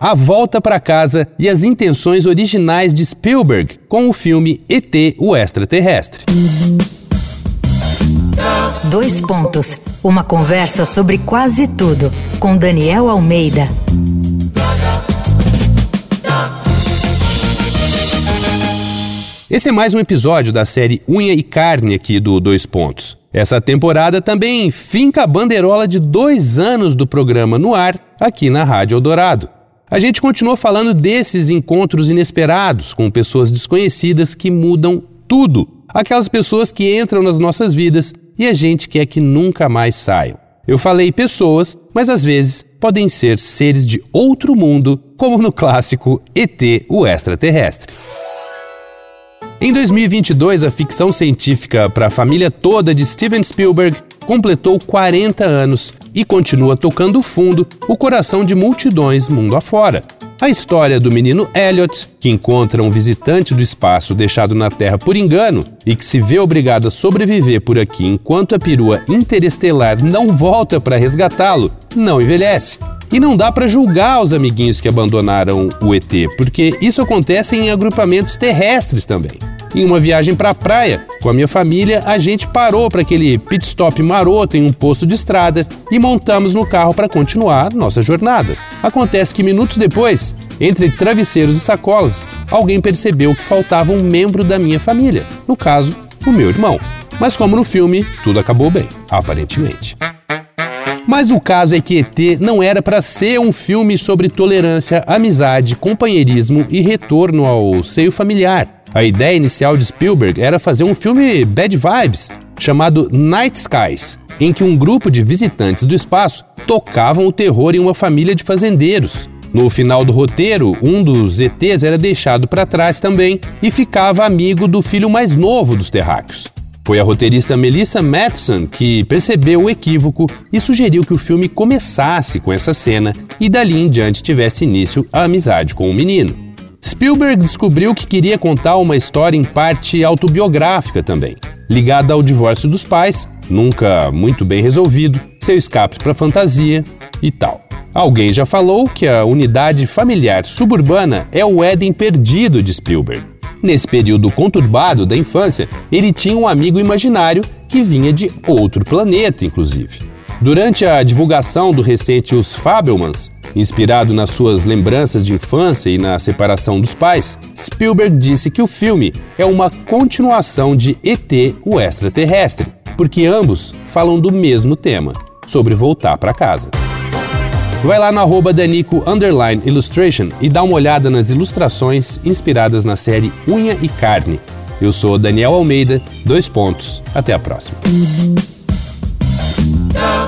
a volta para casa e as intenções originais de Spielberg com o filme ET, o extraterrestre. Dois pontos. Uma conversa sobre quase tudo com Daniel Almeida. Esse é mais um episódio da série Unha e Carne aqui do Dois Pontos. Essa temporada também finca a bandeirola de dois anos do programa no ar aqui na Rádio Eldorado. A gente continua falando desses encontros inesperados com pessoas desconhecidas que mudam tudo. Aquelas pessoas que entram nas nossas vidas e a gente quer que nunca mais saiam. Eu falei pessoas, mas às vezes podem ser seres de outro mundo, como no clássico ET, o extraterrestre. Em 2022, a ficção científica para a família toda de Steven Spielberg completou 40 anos e continua tocando fundo o coração de multidões mundo afora. A história do menino Elliot, que encontra um visitante do espaço deixado na Terra por engano e que se vê obrigado a sobreviver por aqui enquanto a perua interestelar não volta para resgatá-lo, não envelhece. E não dá para julgar os amiguinhos que abandonaram o ET, porque isso acontece em agrupamentos terrestres também. Em uma viagem para a praia, com a minha família, a gente parou para aquele pit stop maroto em um posto de estrada e montamos no carro para continuar nossa jornada. Acontece que minutos depois, entre travesseiros e sacolas, alguém percebeu que faltava um membro da minha família, no caso, o meu irmão. Mas como no filme, tudo acabou bem, aparentemente. Mas o caso é que ET não era para ser um filme sobre tolerância, amizade, companheirismo e retorno ao seio familiar. A ideia inicial de Spielberg era fazer um filme bad vibes, chamado Night Skies, em que um grupo de visitantes do espaço tocavam o terror em uma família de fazendeiros. No final do roteiro, um dos ETs era deixado para trás também e ficava amigo do filho mais novo dos terráqueos. Foi a roteirista Melissa Matheson que percebeu o equívoco e sugeriu que o filme começasse com essa cena e dali em diante tivesse início a amizade com o menino. Spielberg descobriu que queria contar uma história em parte autobiográfica também, ligada ao divórcio dos pais, nunca muito bem resolvido, seu escape para fantasia e tal. Alguém já falou que a unidade familiar suburbana é o Éden perdido de Spielberg. Nesse período conturbado da infância, ele tinha um amigo imaginário que vinha de outro planeta, inclusive. Durante a divulgação do recente Os Fabelmans, inspirado nas suas lembranças de infância e na separação dos pais, Spielberg disse que o filme é uma continuação de ET, o extraterrestre, porque ambos falam do mesmo tema, sobre voltar para casa. Vai lá no arroba Danico Illustration e dá uma olhada nas ilustrações inspiradas na série Unha e Carne. Eu sou Daniel Almeida, dois pontos. Até a próxima.